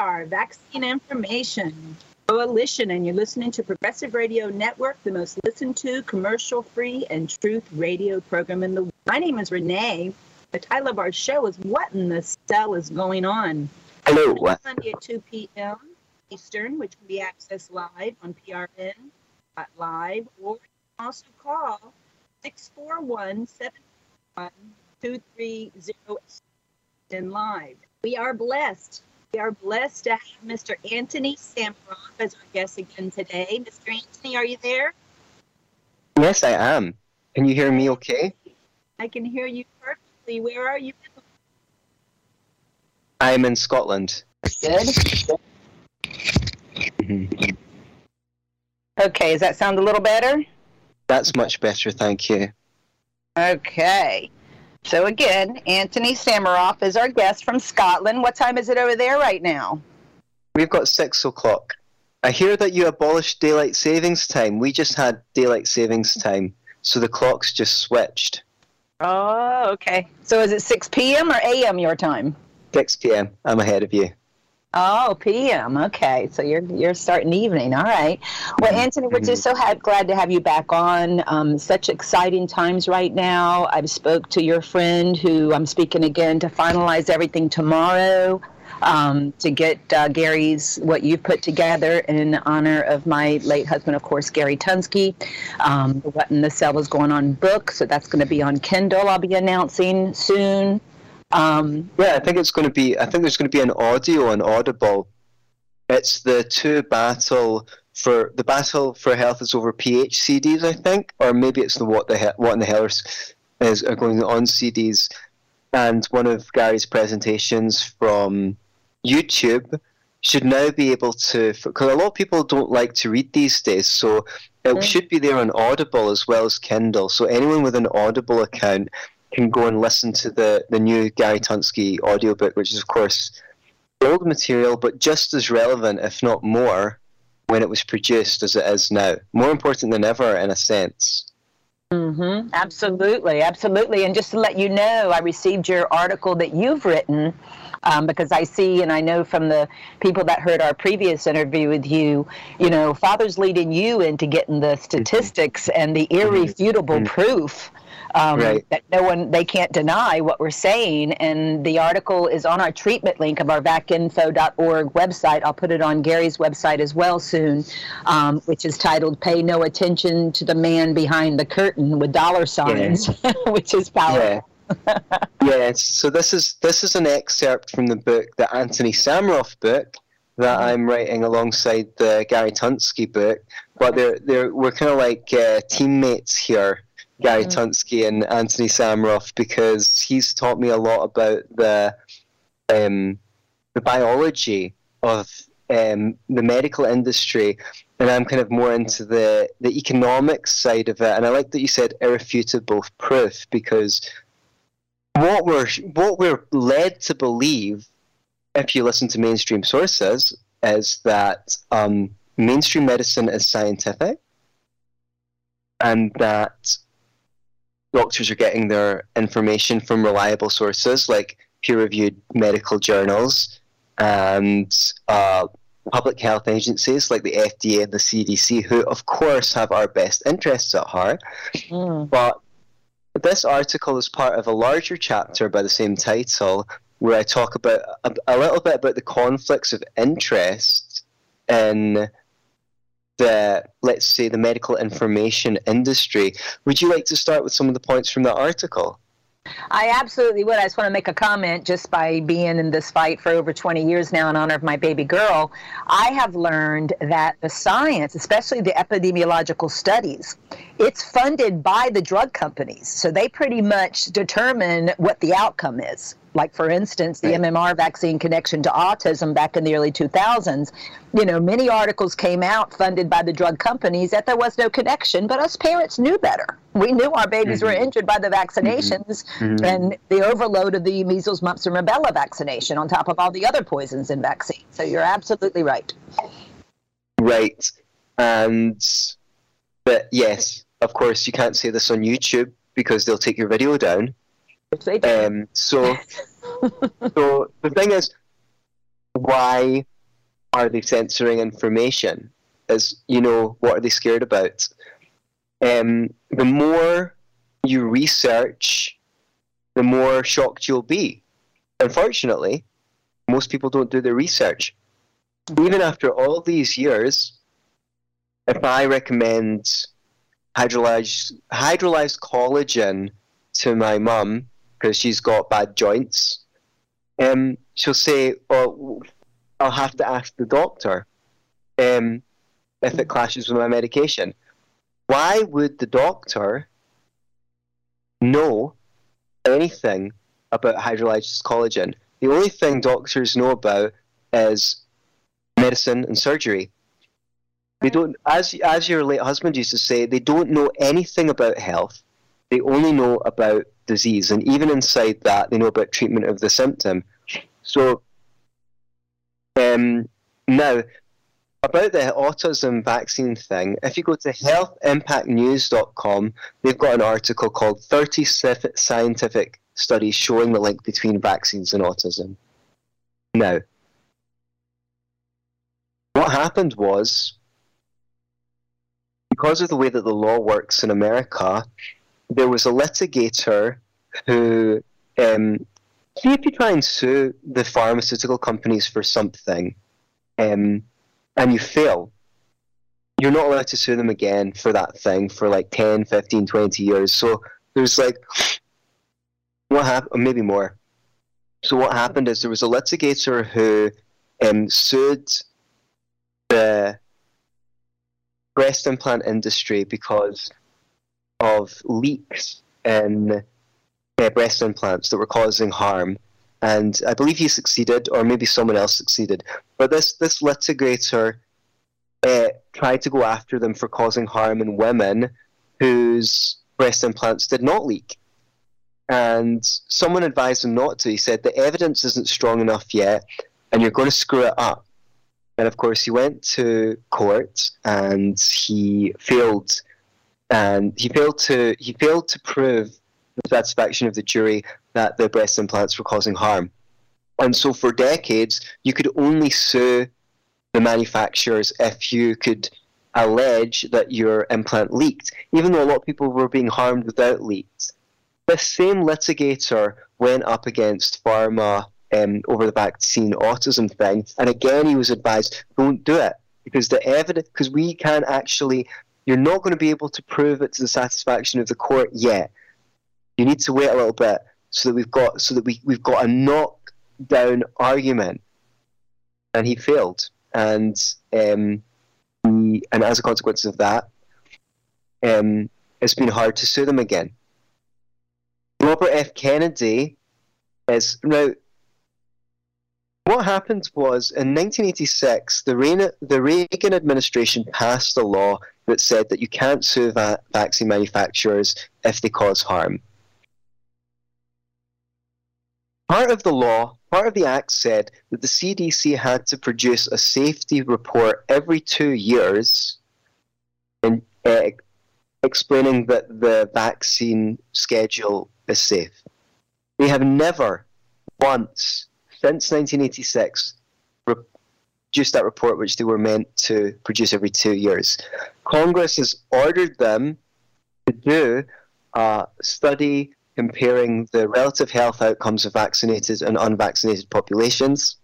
are Vaccine Information Coalition, and you're listening to Progressive Radio Network, the most listened to, commercial free, and truth radio program in the world. My name is Renee. The title of our show is What in the Cell is Going On? Hello. Sunday at 2 p.m. Eastern, which can be accessed live on PRN live, or you can also call 641 721 2306 in live. We are blessed. We are blessed to have Mr. Anthony Sammeroff as our guest again today. Mr. Anthony, are you there? Yes, I am. Can you hear me okay? I can hear you perfectly. Where are you? I'm in Scotland. Good. Mhm. Okay, does that sound a little better? That's much better, thank you. Okay. So again, Anthony Sammeroff is our guest from Scotland. What time is it over there right now? We've got six o'clock. I hear that you abolished daylight savings time. We just had daylight savings time, so the clocks just switched. Oh, okay. So is it 6 p.m. or a.m. your time? 6 p.m. I'm ahead of you. Oh, p.m. Okay, so you're you're starting evening. All right. Well, Anthony, we're just so ha- glad to have you back on. Um, such exciting times right now. I've spoke to your friend who I'm speaking again to finalize everything tomorrow. Um, to get uh, Gary's what you've put together in honor of my late husband, of course, Gary Tunsky. Um, the What in the Cell is going on book, so that's going to be on Kindle. I'll be announcing soon. Um, Yeah, I think it's going to be. I think there's going to be an audio on Audible. It's the two battle for the battle for health is over PH CDs, I think, or maybe it's the what the he- what in the hell is, is are going on CDs, and one of Gary's presentations from YouTube should now be able to because a lot of people don't like to read these days, so it Mm. should be there on Audible as well as Kindle. So anyone with an Audible account can go and listen to the, the new Gary Tunsky audiobook, which is, of course, old material, but just as relevant, if not more, when it was produced as it is now. More important than ever, in a sense. hmm Absolutely, absolutely. And just to let you know, I received your article that you've written um, because I see and I know from the people that heard our previous interview with you, you know, Father's leading you into getting the statistics and the irrefutable Mhm. proof. Um, Right. That no one they can't deny what we're saying, and the article is on our treatment link of our vacinfo.org website. I'll put it on Gary's website as well soon, um, which is titled "Pay No Attention to the Man Behind the Curtain" with dollar signs, which is powerful. Yeah. yes. So this is this is an excerpt from the book, the Anthony Sammeroff book, that I'm writing alongside the Gary Tunsky book. But they're they're we're kind of like uh, teammates here, Gary Mhm. Tunsky and Anthony Sammeroff, because he's taught me a lot about the um, the biology of um, the medical industry, and I'm kind of more into the the economics side of it. And I like that you said irrefutable proof because what we're what we're led to believe, if you listen to mainstream sources, is that um, mainstream medicine is scientific, and that doctors are getting their information from reliable sources like peer-reviewed medical journals and uh, public health agencies like the FDA and the CDC, who of course have our best interests at heart. Mm. But this article is part of a larger chapter by the same title, where I talk about a, a little bit about the conflicts of interest in the, let's say, the medical information industry. Would you like to start with some of the points from that article? I absolutely would. I just want to make a comment just by being in this fight for over 20 years now in honor of my baby girl. I have learned that the science, especially the epidemiological studies, it's funded by the drug companies. So they pretty much determine what the outcome is. Like, for instance, the Right. MMR vaccine connection to autism back in the early 2000s. You know, many articles came out funded by the drug companies that there was no connection, but us parents knew better. We knew our babies were Mhm. injured by the vaccinations Mhm. and the overload of the measles, mumps, and rubella vaccination on top of all the other poisons in vaccines. So you're absolutely right. Right. And, but yes, of course, you can't say this on YouTube because they'll take your video down. Which they do. Um, so, so the thing is, why are they censoring information? As you know, what are they scared about? Um, the more you research, the more shocked you'll be. Unfortunately, most people don't do their research. Even after all these years, if I recommend hydrolyzed, hydrolyzed collagen to my mum because she's got bad joints, um, she'll say, "Oh, I'll have to ask the doctor um, if it clashes with my medication." Why would the doctor know anything about hydrolyzed collagen? The only thing doctors know about is medicine and surgery. They don't, as as your late husband used to say, they don't know anything about health. They only know about disease, and even inside that, they know about treatment of the symptom. So, um, now about the autism vaccine thing, if you go to healthimpactnews.com, they've got an article called 30 Scientific Studies Showing the Link Between Vaccines and Autism. Now, what happened was, because of the way that the law works in America, there was a litigator who, um, see if you try and sue the pharmaceutical companies for something, um, and you fail, you're not allowed to sue them again for that thing for like 10, 15, 20 years. So there's like, what happened, maybe more. So what happened is there was a litigator who um, sued the breast implant industry because of leaks in uh, breast implants that were causing harm and I believe he succeeded, or maybe someone else succeeded. But this this litigator uh, tried to go after them for causing harm in women whose breast implants did not leak. And someone advised him not to. He said the evidence isn't strong enough yet, and you're going to screw it up. And of course, he went to court and he failed, and he failed to he failed to prove the satisfaction of the jury that the breast implants were causing harm. And so for decades, you could only sue the manufacturers if you could allege that your implant leaked, even though a lot of people were being harmed without leaks. This same litigator went up against pharma um, over the vaccine autism thing, and again he was advised, don't do it because the evidence, because we can't actually, you're not going to be able to prove it to the satisfaction of the court yet. You need to wait a little bit so that we've got so that we we've got a knockdown argument. And he failed, and um, he, and as a consequence of that, um, it's been hard to sue them again. Robert F. Kennedy is now. What happened was in 1986, the Reagan, the Reagan administration passed a law that said that you can't sue va- vaccine manufacturers if they cause harm. Part of the law, part of the act said that the CDC had to produce a safety report every two years uh, explaining that the vaccine schedule is safe. They have never once, since 1986, produced that report which they were meant to produce every two years. Congress has ordered them to do a study comparing the relative health outcomes of vaccinated and unvaccinated populations.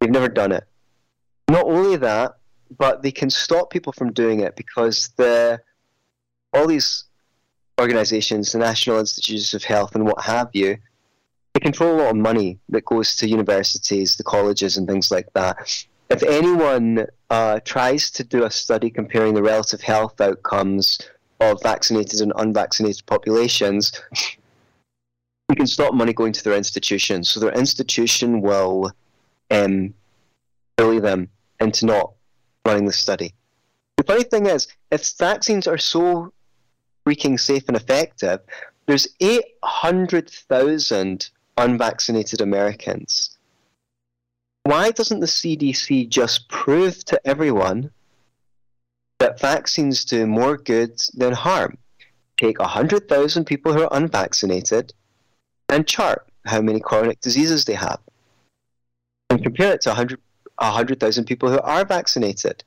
They've never done it. Not only that, but they can stop people from doing it because the all these organizations, the National Institutes of Health and what have you, they control a lot of money that goes to universities, the colleges, and things like that. If anyone uh, tries to do a study comparing the relative health outcomes of vaccinated and unvaccinated populations, we can stop money going to their institution. So their institution will um, bully them into not running the study. The funny thing is, if vaccines are so freaking safe and effective, there's 800,000 unvaccinated Americans. Why doesn't the CDC just prove to everyone that vaccines do more good than harm. Take 100,000 people who are unvaccinated and chart how many chronic diseases they have. and compare it to 100 100,000 people who are vaccinated,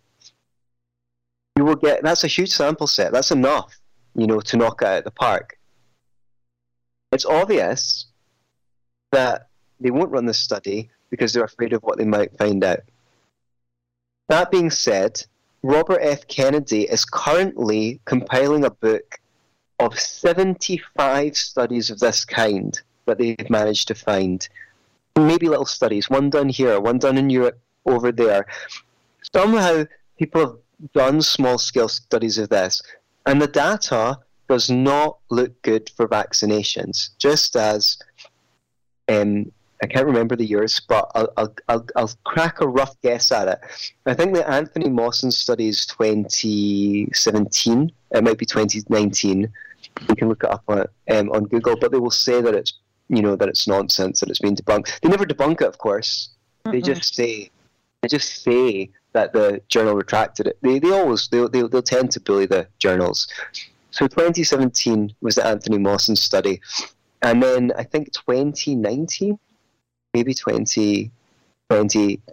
you will get that's a huge sample set. That's enough, you know, to knock out the park. It's obvious that they won't run this study because they're afraid of what they might find out. That being said, Robert F. Kennedy is currently compiling a book of 75 studies of this kind that they've managed to find. Maybe little studies, one done here, one done in Europe, over there. Somehow, people have done small scale studies of this, and the data does not look good for vaccinations, just as um, I can't remember the years, but I'll, I'll, I'll, I'll, crack a rough guess at it. I think that Anthony Mawson study is 2017. It might be 2019. You can look it up on, um, on Google, but they will say that it's you know that it's nonsense that it's been debunked. They never debunk it, of course. Mm-hmm. They just say they just say that the journal retracted it. They, they always they they they'll tend to bully the journals. So 2017 was the Anthony Mawson study, and then I think 2019, maybe 2020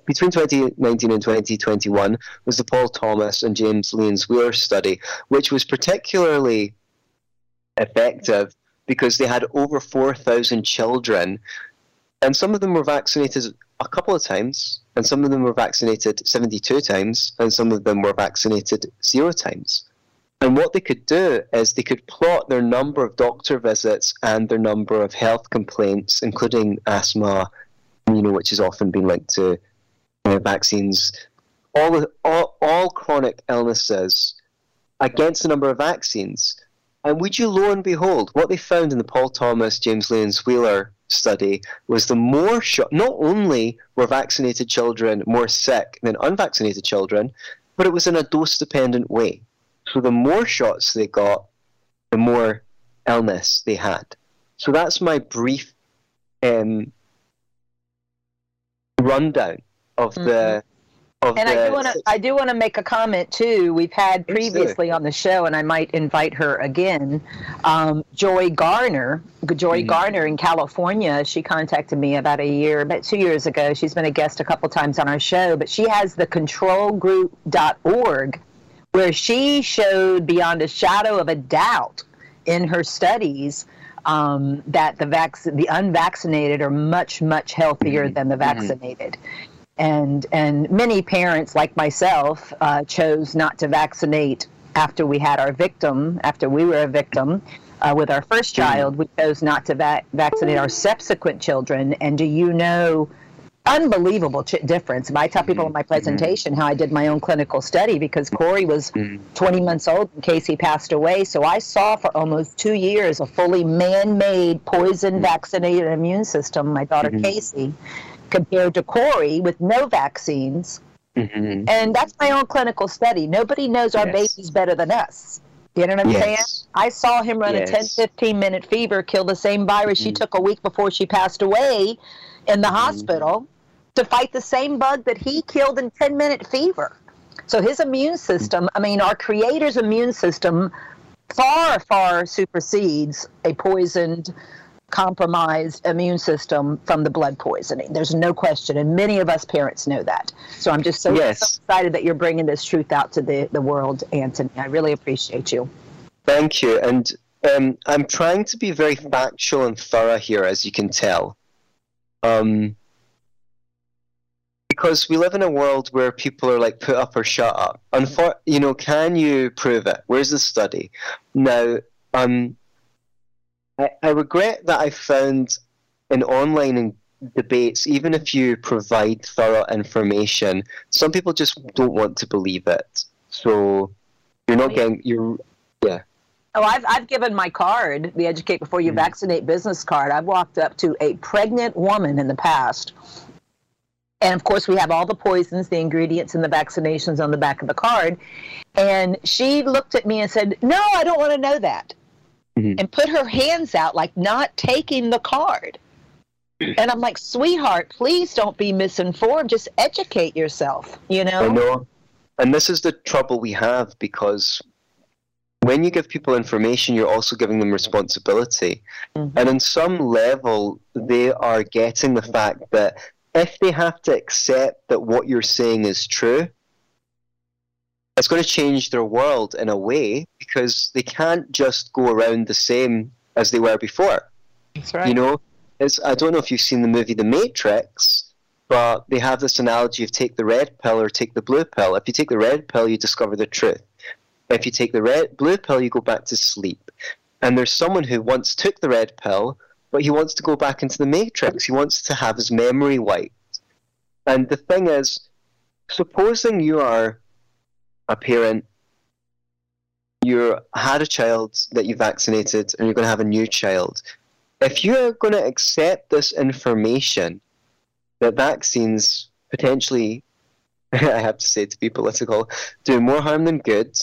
between 2019 and 2021 was the Paul Thomas and James Lyons-Weiler study, which was particularly effective because they had over 4,000 children, and some of them were vaccinated a couple of times, and some of them were vaccinated 72 times, and some of them were vaccinated zero times. And what they could do is they could plot their number of doctor visits and their number of health complaints, including asthma, you know, which has often been linked to vaccines, all, all, all chronic illnesses against the number of vaccines. And would you lo and behold, what they found in the Paul Thomas, James Lyons-Weiler study was the more not only were vaccinated children more sick than unvaccinated children, but it was in a dose dependent way. So the more shots they got, the more illness they had. So that's my brief um, rundown of mm-hmm. the and I do want to I do want to make a comment too. We've had previously on the show, and I might invite her again. Um, Joy Garner, Joy mm-hmm. Garner in California. She contacted me about a year, about two years ago. She's been a guest a couple times on our show, but she has the controlgroup.org, where she showed beyond a shadow of a doubt in her studies um, that the vac- the unvaccinated are much much healthier mm-hmm. than the mm-hmm. vaccinated. Mm-hmm and and many parents like myself uh, chose not to vaccinate after we had our victim after we were a victim uh, with our first mm-hmm. child we chose not to va- vaccinate our subsequent children and do you know unbelievable ch- difference i tell people in my mm-hmm. presentation how i did my own clinical study because corey was mm-hmm. 20 months old in case he passed away so i saw for almost two years a fully man-made poison vaccinated immune system my daughter casey compared to Corey with no vaccines. Mm-hmm. And that's my own clinical study. Nobody knows our yes. babies better than us. You know what I'm yes. saying? I saw him run yes. a 10, 15 minute fever, kill the same virus mm-hmm. she took a week before she passed away in the mm-hmm. hospital to fight the same bug that he killed in 10 minute fever. So his immune system, I mean, our creator's immune system far, far supersedes a poisoned compromised immune system from the blood poisoning. There's no question, and many of us parents know that. So I'm just so, yes. so excited that you're bringing this truth out to the, the world, Anthony. I really appreciate you. Thank you. And um, I'm trying to be very factual and thorough here, as you can tell. Um, because we live in a world where people are like, put up or shut up. Unfor- you know, can you prove it? Where's the study? Now, um, I, I regret that I found in online debates, even if you provide thorough information, some people just don't want to believe it. So you're not getting you're yeah. Oh, I've, I've given my card, the Educate Before You mm-hmm. Vaccinate business card. I've walked up to a pregnant woman in the past. And of course, we have all the poisons, the ingredients, and the vaccinations on the back of the card. And she looked at me and said, No, I don't want to know that mm-hmm. and put her hands out, like not taking the card. And I'm like, sweetheart, please don't be misinformed. Just educate yourself, you know? I know. And this is the trouble we have because when you give people information, you're also giving them responsibility. Mm-hmm. And in some level, they are getting the fact that if they have to accept that what you're saying is true, it's going to change their world in a way because they can't just go around the same as they were before. That's right. You know, it's, I don't know if you've seen the movie The Matrix, but they have this analogy of take the red pill or take the blue pill. If you take the red pill, you discover the truth. If you take the red blue pill, you go back to sleep. And there's someone who once took the red pill, but he wants to go back into the matrix. He wants to have his memory wiped. And the thing is, supposing you are a parent, you had a child that you vaccinated, and you're going to have a new child. If you're going to accept this information that vaccines potentially, I have to say to be political, do more harm than good,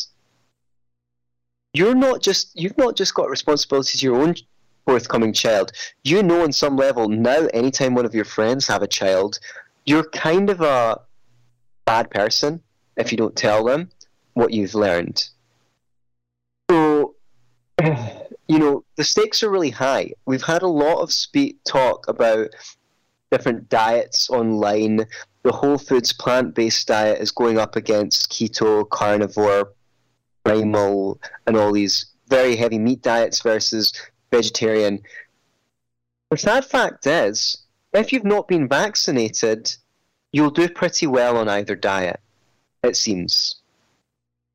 you're not just you've not just got responsibility to your own forthcoming child. You know on some level now anytime one of your friends have a child, you're kind of a bad person if you don't tell them what you've learned. So you know, the stakes are really high. We've had a lot of speak talk about different diets online. The Whole Foods plant based diet is going up against keto, carnivore, primal, and all these very heavy meat diets versus vegetarian. The sad fact is, if you've not been vaccinated, you'll do pretty well on either diet, it seems.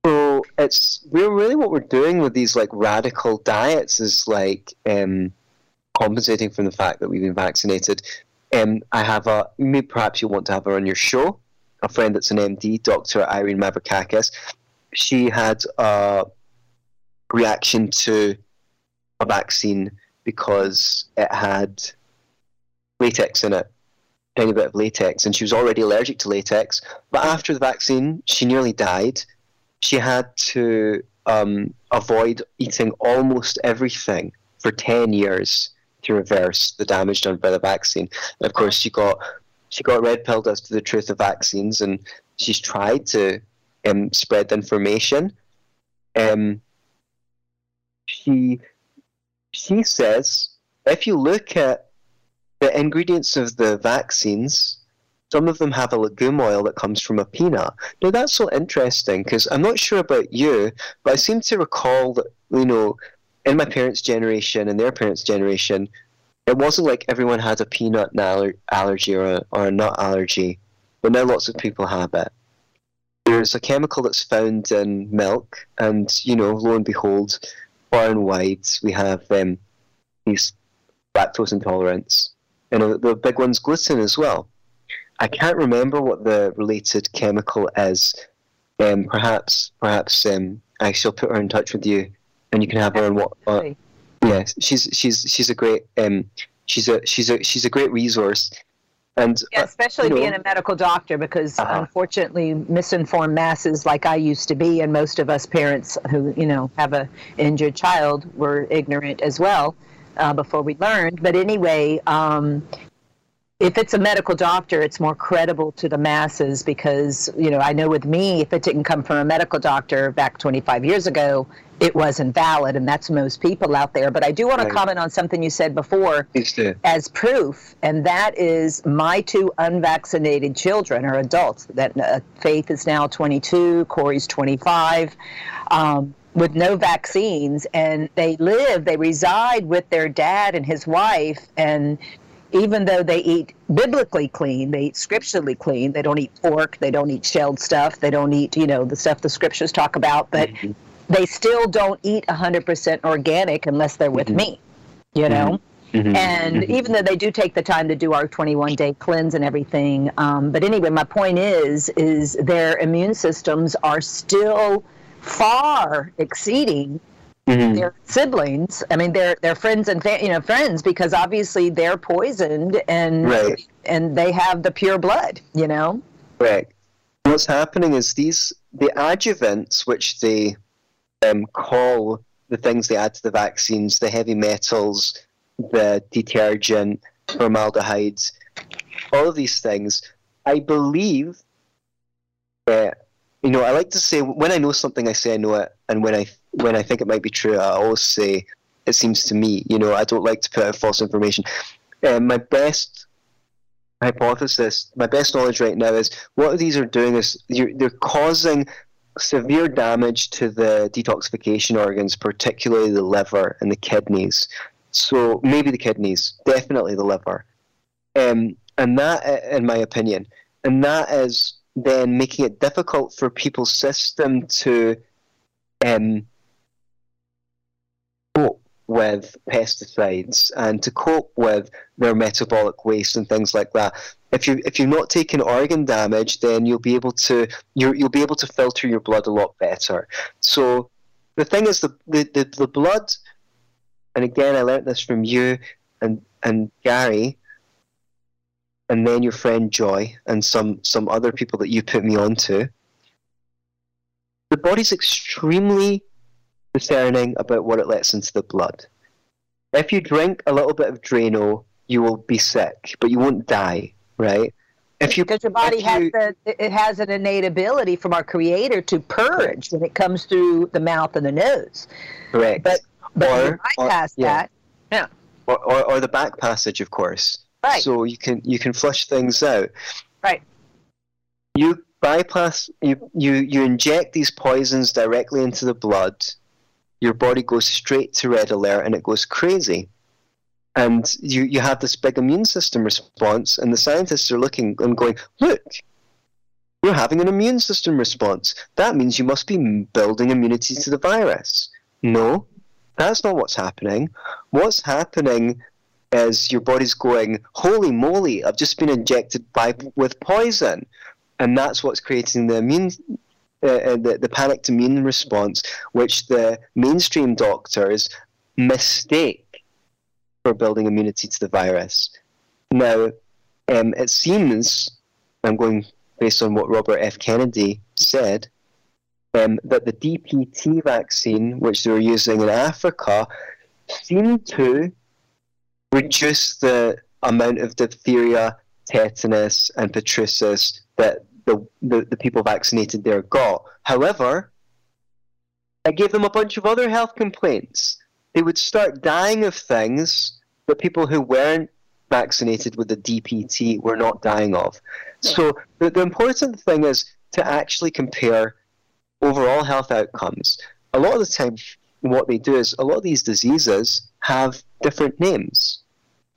So it's we're really what we're doing with these like radical diets is like um, compensating from the fact that we've been vaccinated. Um, I have a maybe perhaps you want to have her on your show. A friend that's an MD, Dr. Irene Mavrakakis. She had a reaction to a vaccine because it had latex in it, tiny bit of latex, and she was already allergic to latex. But after the vaccine, she nearly died. She had to um, avoid eating almost everything for 10 years to reverse the damage done by the vaccine. And of course, she got she got red pilled as to the truth of vaccines, and she's tried to um, spread the information. Um, she she says if you look at the ingredients of the vaccines, some of them have a legume oil that comes from a peanut. Now that's so interesting because I'm not sure about you, but I seem to recall that you know, in my parents' generation and their parents' generation, it wasn't like everyone had a peanut aller- allergy or a, or a nut allergy, but now lots of people have it. There's a chemical that's found in milk, and you know, lo and behold, far and wide, we have um, these lactose intolerance. And the big one's gluten as well. I can't remember what the related chemical is. Um, perhaps, perhaps um, I shall put her in touch with you, and you can have her on what. Uh, yeah, she's she's she's a great um, she's a she's a she's a great resource. And yeah, especially uh, you know, being a medical doctor, because Uh-huh. unfortunately, misinformed masses like I used to be, and most of us parents who you know have a injured child were ignorant as well uh, before we learned. But anyway, um, if it's a medical doctor, it's more credible to the masses because you know I know with me, if it didn't come from a medical doctor back 25 years ago, it wasn't valid, and that's most people out there. But I do want to Right. comment on something you said before as proof, and that is my two unvaccinated children are adults. That uh, Faith is now 22, Corey's 25, um, with no vaccines, and they live, they reside with their dad and his wife, and even though they eat biblically clean, they eat scripturally clean. They don't eat pork, they don't eat shelled stuff, they don't eat, you know, the stuff the scriptures talk about, but they still don't eat 100% organic unless they're with Mhm. me, you know? Mhm, And mhm. even though they do take the time to do our 21 day cleanse and everything, um, but anyway, my point is, is their immune systems are still far exceeding Mhm. their siblings. I mean, their their friends and fa- you know friends because obviously they're poisoned and Right. and they have the pure blood. You know. Correct. What's happening is these the adjuvants, which they um, call the things they add to the vaccines, the heavy metals, the detergent, formaldehydes, all of these things. I believe. Uh, you know, I like to say when I know something, I say I know it, and when I when I think it might be true, I always say it seems to me. You know, I don't like to put out false information. Uh, my best hypothesis, my best knowledge right now is what these are doing is they're causing severe damage to the detoxification organs, particularly the liver and the kidneys. So maybe the kidneys, definitely the liver. Um, and that, in my opinion, and that is then making it difficult for people's system to um, with pesticides and to cope with their metabolic waste and things like that. If you if you're not taking organ damage, then you'll be able to you you'll be able to filter your blood a lot better. So the thing is the the, the, the blood and again I learned this from you and and Gary and then your friend Joy and some some other people that you put me on to. The body's extremely discerning about what it lets into the blood. If you drink a little bit of Drano, you will be sick, but you won't die, right? If you because your body has you, the it has an innate ability from our creator to purge when it comes through the mouth and the nose. Correct. But but or, bypass or, yeah. that. Yeah. Or, or, or the back passage, of course. Right. So you can you can flush things out. Right. You bypass you you you inject these poisons directly into the blood. Your body goes straight to red alert and it goes crazy. And you, you have this big immune system response, and the scientists are looking and going, look, you're having an immune system response. That means you must be building immunity to the virus. No, that's not what's happening. What's happening is your body's going, holy moly, I've just been injected by with poison, and that's what's creating the immune. Uh, uh, the, the panicked immune response, which the mainstream doctors mistake for building immunity to the virus. Now, um, it seems, I'm going based on what Robert F. Kennedy said, um, that the DPT vaccine, which they were using in Africa, seemed to reduce the amount of diphtheria, tetanus, and pertussis that the, the, the people vaccinated there got. However, I gave them a bunch of other health complaints. They would start dying of things that people who weren't vaccinated with the DPT were not dying of. So the, the important thing is to actually compare overall health outcomes. A lot of the time, what they do is a lot of these diseases have different names.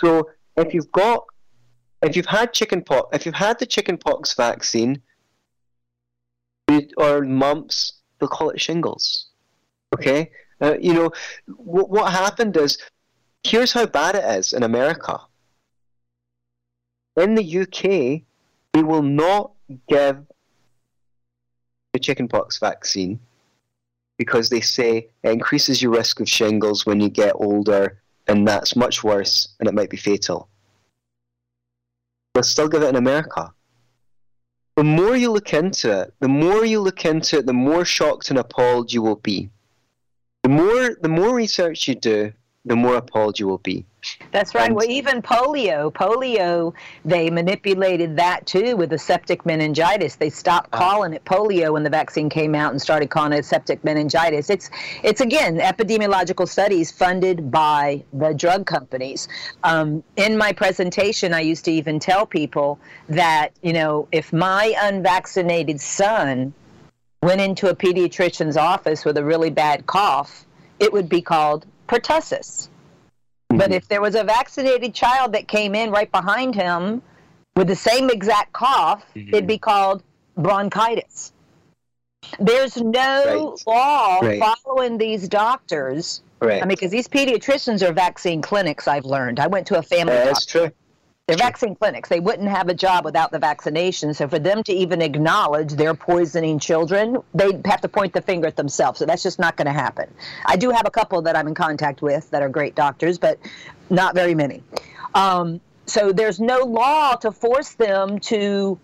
So if you've got, if you've had chickenpox, if you've had the chickenpox vaccine or mumps, they'll call it shingles. Okay, uh, you know what, what happened is here's how bad it is in America. In the UK, they will not give the chickenpox vaccine because they say it increases your risk of shingles when you get older and that's much worse and it might be fatal. They'll still give it in America. The more you look into it, the more you look into it, the more shocked and appalled you will be. The more the more research you do, the more appalled you will be. That's right. And, well, even polio, polio, they manipulated that too with the septic meningitis. They stopped uh, calling it polio when the vaccine came out and started calling it septic meningitis. It's, it's again, epidemiological studies funded by the drug companies. Um, in my presentation, I used to even tell people that, you know, if my unvaccinated son went into a pediatrician's office with a really bad cough, it would be called pertussis. Mm-hmm. But if there was a vaccinated child that came in right behind him with the same exact cough, mm-hmm. it'd be called bronchitis. There's no right. law right. following these doctors. Right. I mean, because these pediatricians are vaccine clinics, I've learned. I went to a family. Uh, that's true. They're vaccine clinics. They wouldn't have a job without the vaccination. So for them to even acknowledge they're poisoning children, they'd have to point the finger at themselves. So that's just not going to happen. I do have a couple that I'm in contact with that are great doctors, but not very many. Um, so there's no law to force them to.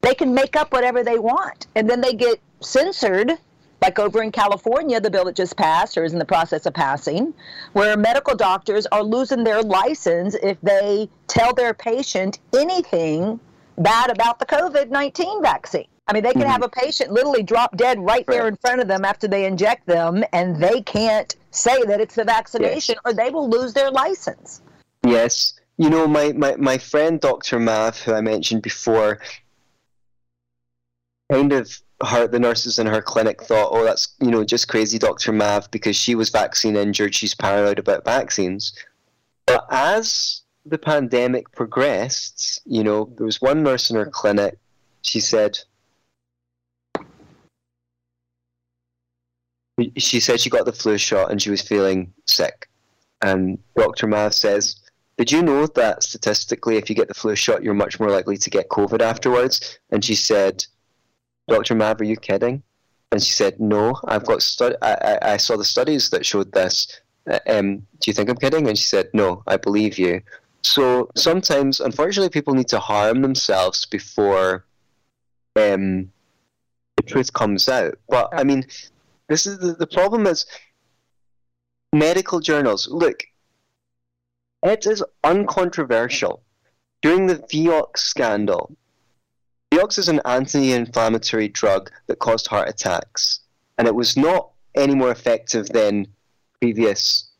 They can make up whatever they want, and then they get censored like over in California, the bill that just passed or is in the process of passing, where medical doctors are losing their license if they tell their patient anything bad about the COVID 19 vaccine. I mean, they can mm-hmm. have a patient literally drop dead right there in front of them after they inject them, and they can't say that it's the vaccination yes. or they will lose their license. Yes. you know, my, my, my friend Dr. Mav, who I mentioned before, kind of her the nurses in her clinic thought, oh, that's you know just crazy, Dr. Mav, because she was vaccine injured. She's paranoid about vaccines. But as the pandemic progressed, you know, there was one nurse in her clinic. She said, she said she got the flu shot and she was feeling sick. And Dr. Mav says, Did you know that statistically, if you get the flu shot, you're much more likely to get COVID afterwards? And she said, Dr. Mav, are you kidding? And she said, No, I've got stud- I, I, I saw the studies that showed this. Uh, um, do you think I'm kidding? And she said, No, I believe you. So sometimes, unfortunately, people need to harm themselves before um, the truth comes out. But I mean, this is the, the problem is medical journals. Look, it is uncontroversial. During the Vioxx scandal, Vioxx is an anti-inflammatory drug that caused heart attacks, and it was not any more effective than previous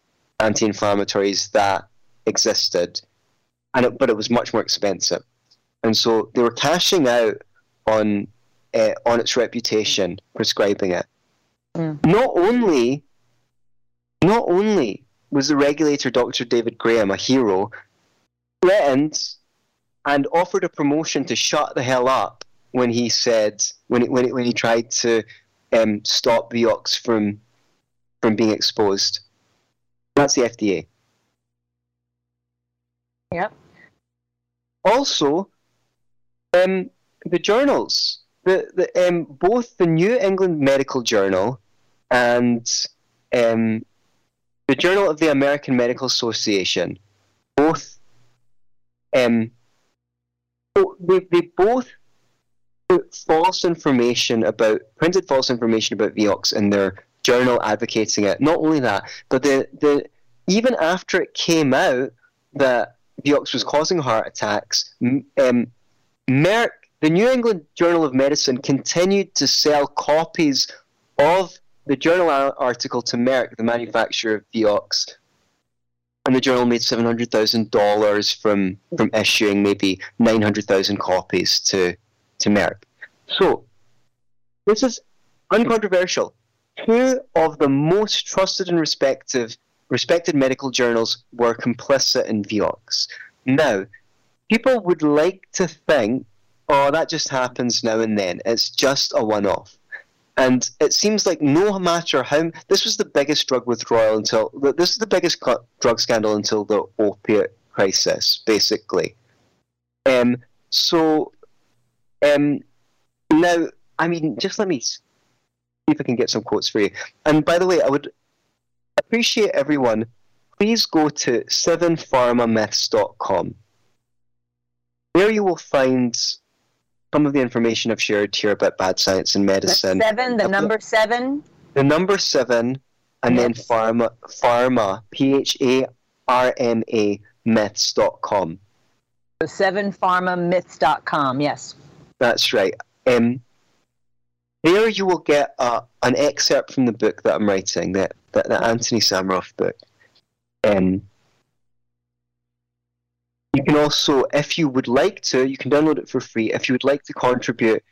anti-inflammatories that existed, and it, but it was much more expensive, and so they were cashing out on uh, on its reputation, prescribing it. Mm. Not only, not only was the regulator Dr. David Graham a hero, threatened and offered a promotion to shut the hell up when he said when he, when he, when he tried to um, stop Vioxx from from being exposed. That's the FDA. Yep. Also, um, the journals, the, the um, both the New England Medical Journal and um, the Journal of the American Medical Association, both um, they, they both put false information about printed false information about Vioxx in their journal advocating it. Not only that, but the the even after it came out that Vioxx was causing heart attacks, um, Merck, the New England Journal of Medicine, continued to sell copies of the journal article to Merck, the manufacturer of Vioxx, and the journal made seven hundred thousand dollars from from issuing maybe nine hundred thousand copies to to Merck. So this is uncontroversial. Two of the most trusted and respected respected medical journals were complicit in Vioxx. Now, people would like to think, oh, that just happens now and then. It's just a one-off. And it seems like no matter how this was the biggest drug withdrawal until this is the biggest drug scandal until the opiate crisis, basically. Um, so um, now, I mean, just let me see if I can get some quotes for you. And by the way, I would appreciate everyone. Please go to sevenpharmamyths.com. There you will find some of the information I've shared here about bad science and medicine. The seven, the number seven. The number seven, and then pharma, pharma, P H A R M A, myths.com. So sevenpharmamyths.com, yes. That's right. Um, there you will get uh, an excerpt from the book that I'm writing, that, the, the Anthony Sammeroff book. Um, you can also, if you would like to, you can download it for free. If you would like to contribute,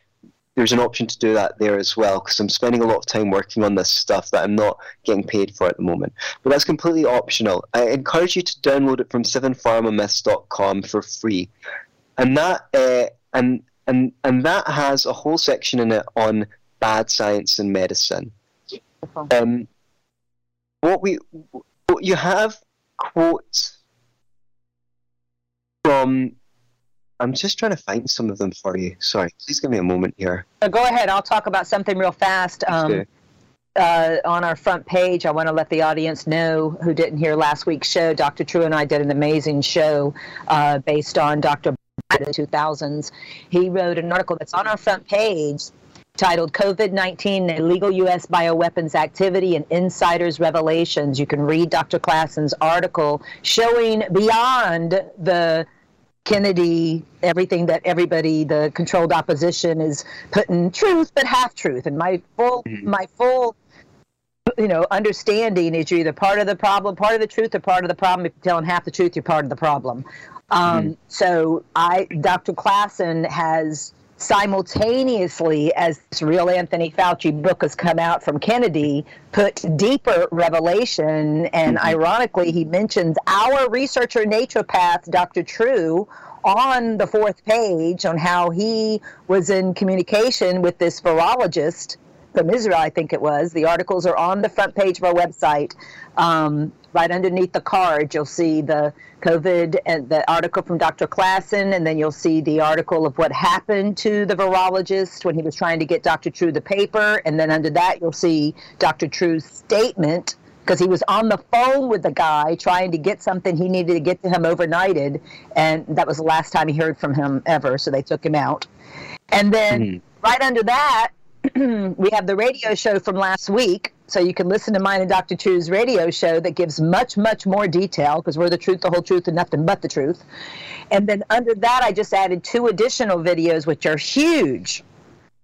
there's an option to do that there as well because I'm spending a lot of time working on this stuff that I'm not getting paid for at the moment. But that's completely optional. I encourage you to download it from sevenpharmamyths.com for free, and that uh, and and and that has a whole section in it on bad science and medicine. Um, what we what you have quotes from I'm just trying to find some of them for you. Sorry, please give me a moment here. Uh, go ahead. I'll talk about something real fast. Um, uh, on our front page, I want to let the audience know who didn't hear last week's show. Dr. True and I did an amazing show uh, based on Dr. the 2000s. He wrote an article that's on our front page titled COVID 19 Illegal U.S. Bioweapons Activity and Insiders Revelations. You can read Dr. Klassen's article showing beyond the Kennedy, everything that everybody, the controlled opposition is putting truth but half truth. And my full, mm-hmm. my full you know, understanding is you're either part of the problem, part of the truth, or part of the problem. If you're telling half the truth, you're part of the problem. Um, mm-hmm. So I, Dr. Klassen has simultaneously as this real Anthony Fauci book has come out from Kennedy, put deeper revelation. And mm-hmm. ironically, he mentions our researcher naturopath, Dr. True, on the fourth page on how he was in communication with this virologist from Israel, I think it was. The articles are on the front page of our website. Um, right underneath the card, you'll see the COVID and the article from Dr. Klassen, and then you'll see the article of what happened to the virologist when he was trying to get Dr. True the paper. And then under that, you'll see Dr. True's statement because he was on the phone with the guy trying to get something he needed to get to him overnighted. And that was the last time he heard from him ever. So they took him out. And then mm-hmm. right under that, we have the radio show from last week. So you can listen to mine and Dr. True's radio show that gives much, much more detail because we're the truth, the whole truth, and nothing but the truth. And then under that, I just added two additional videos, which are huge.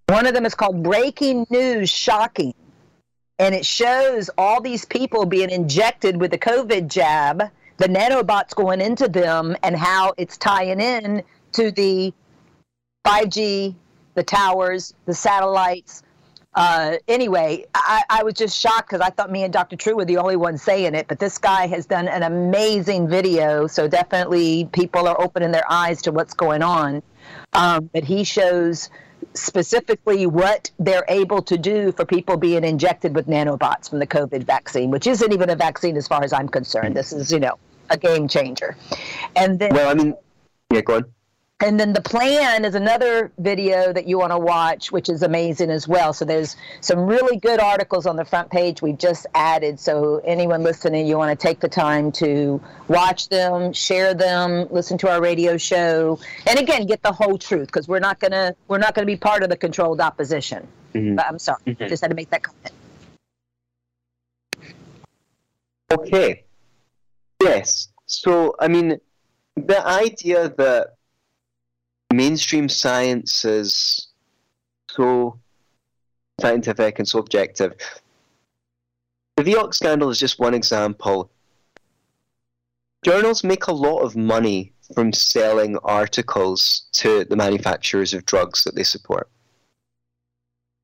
One of them is called Breaking News Shocking. And it shows all these people being injected with the COVID jab, the nanobots going into them, and how it's tying in to the 5G the towers, the satellites. Uh, anyway, I, I, was just shocked because I thought me and Dr. True were the only ones saying it, but this guy has done an amazing video. So definitely people are opening their eyes to what's going on. Um, but he shows specifically what they're able to do for people being injected with nanobots from the COVID vaccine, which isn't even a vaccine as far as I'm concerned. This is, you know, a game changer. And then. Well, I mean, yeah, go on. And then the plan is another video that you want to watch, which is amazing as well. So there's some really good articles on the front page we've just added. So anyone listening, you want to take the time to watch them, share them, listen to our radio show, and again, get the whole truth because we're not gonna we're not gonna be part of the controlled opposition. Mm-hmm. But I'm sorry, mm-hmm. just had to make that comment. Okay. Yes. So I mean, the idea that mainstream science is so scientific and so objective. The Vioxx scandal is just one example. Journals make a lot of money from selling articles to the manufacturers of drugs that they support.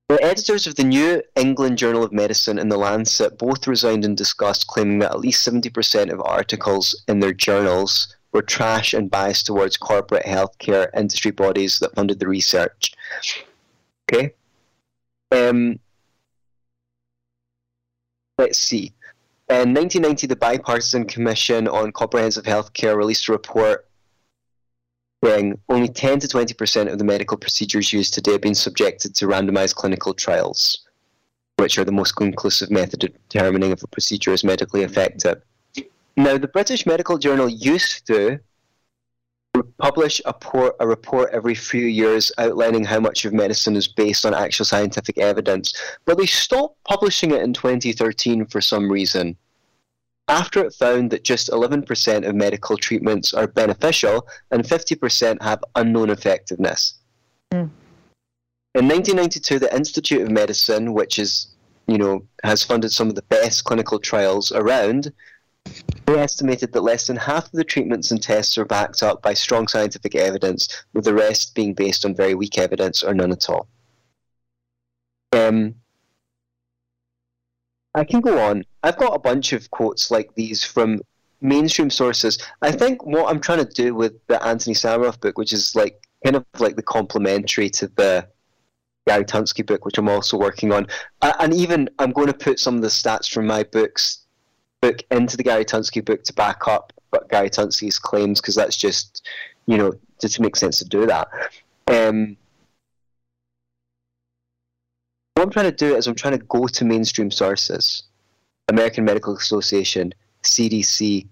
The editors of the New England Journal of Medicine and the Lancet both resigned in disgust, claiming that at least 70% of articles in their journals were trash and biased towards corporate healthcare industry bodies that funded the research. Okay. Um, let's see. In 1990, the Bipartisan Commission on Comprehensive Healthcare released a report saying only 10 to 20 percent of the medical procedures used today have been subjected to randomized clinical trials, which are the most conclusive method of determining if a procedure is medically effective. Now, the British Medical Journal used to publish a, por- a report every few years outlining how much of medicine is based on actual scientific evidence, but they stopped publishing it in 2013 for some reason. After it found that just 11% of medical treatments are beneficial and 50% have unknown effectiveness. Mm. In 1992, the Institute of Medicine, which is, you know, has funded some of the best clinical trials around, they estimated that less than half of the treatments and tests are backed up by strong scientific evidence, with the rest being based on very weak evidence or none at all. Um, I can go on. I've got a bunch of quotes like these from mainstream sources. I think what I'm trying to do with the Anthony Sammeroff book, which is like kind of like the complementary to the Gary Tunsky book, which I'm also working on, and even I'm going to put some of the stats from my books book into the Gary Tunsky book to back up Gary Tunsky's claims because that's just, you know, just makes sense to do that. Um, what I'm trying to do is I'm trying to go to mainstream sources, American Medical Association, CDC,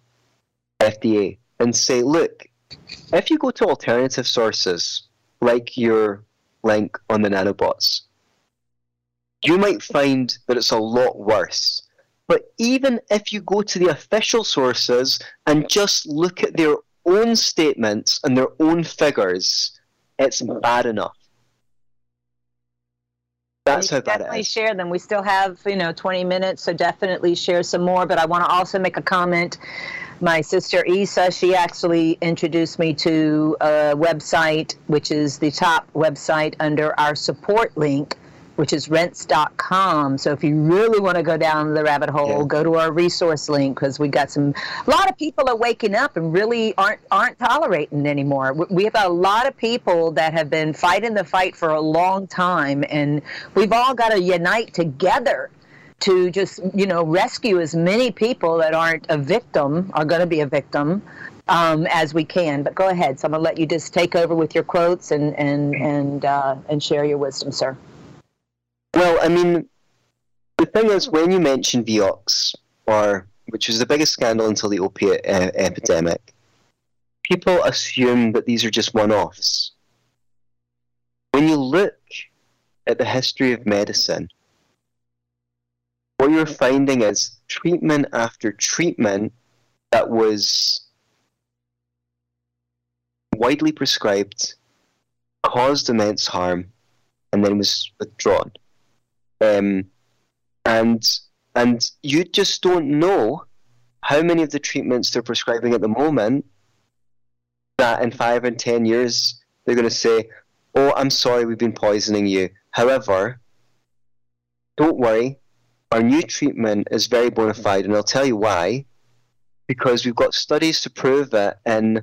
FDA, and say, look, if you go to alternative sources like your link on the nanobots, you might find that it's a lot worse but even if you go to the official sources and just look at their own statements and their own figures, it's mm-hmm. bad enough. That's how bad definitely is. share them. We still have, you know, 20 minutes, so definitely share some more. But I want to also make a comment. My sister Isa, she actually introduced me to a website, which is the top website under our support link, which is rents.com. So if you really want to go down the rabbit hole, Yeah. go to our resource link because we got some. A lot of people are waking up and really aren't aren't tolerating anymore. We- have a lot of people that have been fighting the fight for a long time, and we've all got to unite together to just you know rescue as many people that aren't a victim are going to be a victim um, as we can. But go ahead. So I'm going to let you just take over with your quotes and and and uh, and share your wisdom, sir. Well, I mean, the thing is, when you mention Vioxx, or which was the biggest scandal until the opiate uh, epidemic, people assume that these are just one-offs. When you look at the history of medicine, what you're finding is treatment after treatment that was widely prescribed, caused immense harm, and then was withdrawn um, and and you just don't know how many of the treatments they're prescribing at the moment that in five and ten years they're going to say, "Oh, I'm sorry, we've been poisoning you." However, don't worry, our new treatment is very bona fide, and I'll tell you why. Because we've got studies to prove it in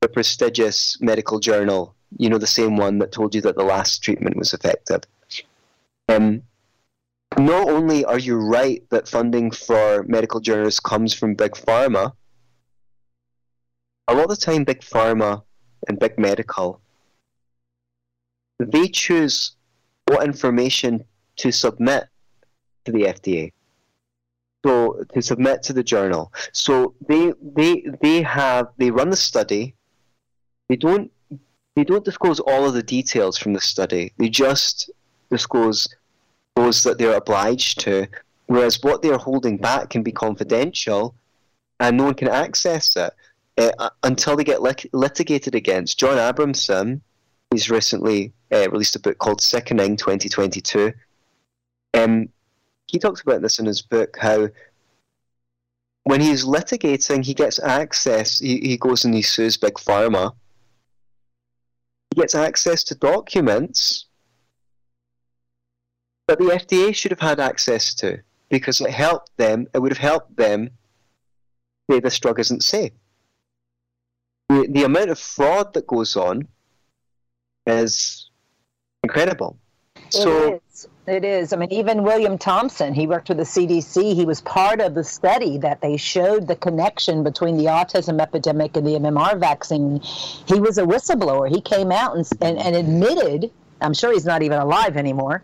the prestigious medical journal. You know, the same one that told you that the last treatment was effective. Um, not only are you right that funding for medical journals comes from big pharma, a lot of the time, big pharma and big medical, they choose what information to submit to the FDA. So to submit to the journal. So they they they have they run the study. They don't they don't disclose all of the details from the study. They just disclose those that they're obliged to, whereas what they're holding back can be confidential and no one can access it uh, until they get lit- litigated against. John Abramson, he's recently uh, released a book called Sickening 2022. Um, he talks about this in his book how when he's litigating, he gets access, he, he goes and he sues Big Pharma. He gets access to documents that the FDA should have had access to because it helped them, it would have helped them say this drug isn't safe. The, the amount of fraud that goes on is incredible. So, it is. It is. I mean, even William Thompson, he worked with the CDC. He was part of the study that they showed the connection between the autism epidemic and the MMR vaccine. He was a whistleblower. He came out and, and, and admitted, I'm sure he's not even alive anymore.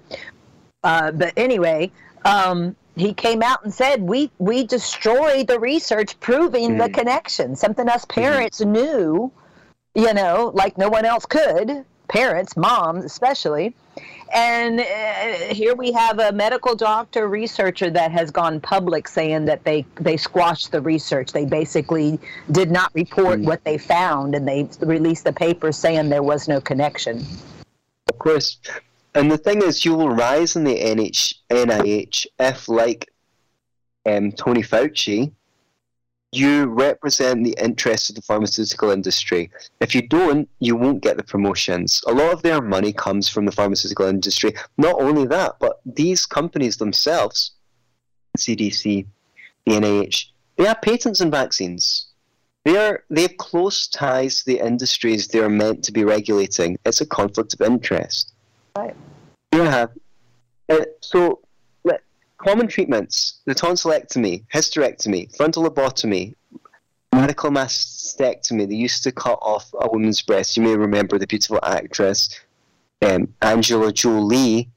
Uh, but anyway, um, he came out and said, we, we destroyed the research proving the Mhm. connection, something us parents knew, you know, like no one else could, parents, moms especially. And uh, here we have a medical doctor researcher that has gone public saying that they, they squashed the research. They basically did not report Mm. what they found, and they released the paper saying there was no connection. of course, and the thing is, you will rise in the NH, NIH if, like um, Tony Fauci, you represent the interests of the pharmaceutical industry. If you don't, you won't get the promotions. A lot of their money comes from the pharmaceutical industry. Not only that, but these companies themselves, CDC, the NIH, they have patents on vaccines. They are they have close ties to the industries they are meant to be regulating. It's a conflict of interest. Right. Have uh, so common treatments: the tonsillectomy, hysterectomy, frontal lobotomy, radical mastectomy. They used to cut off a woman's breast. You may remember the beautiful actress um, Angela Jolie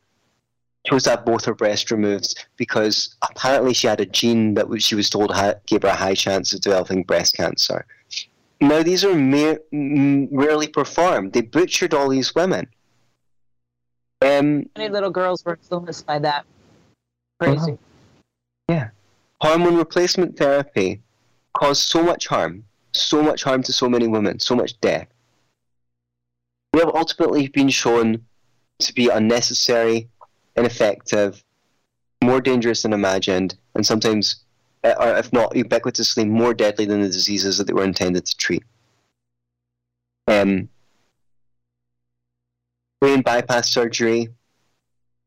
chose to have both her breasts removed because apparently she had a gene that she was told gave her a high chance of developing breast cancer. Now these are mere, rarely performed. They butchered all these women. Um, Many little girls were influenced by that. Crazy. Yeah. Hormone replacement therapy caused so much harm, so much harm to so many women, so much death. We have ultimately been shown to be unnecessary ineffective, more dangerous than imagined, and sometimes, uh, or if not ubiquitously, more deadly than the diseases that they were intended to treat. Um, brain bypass surgery,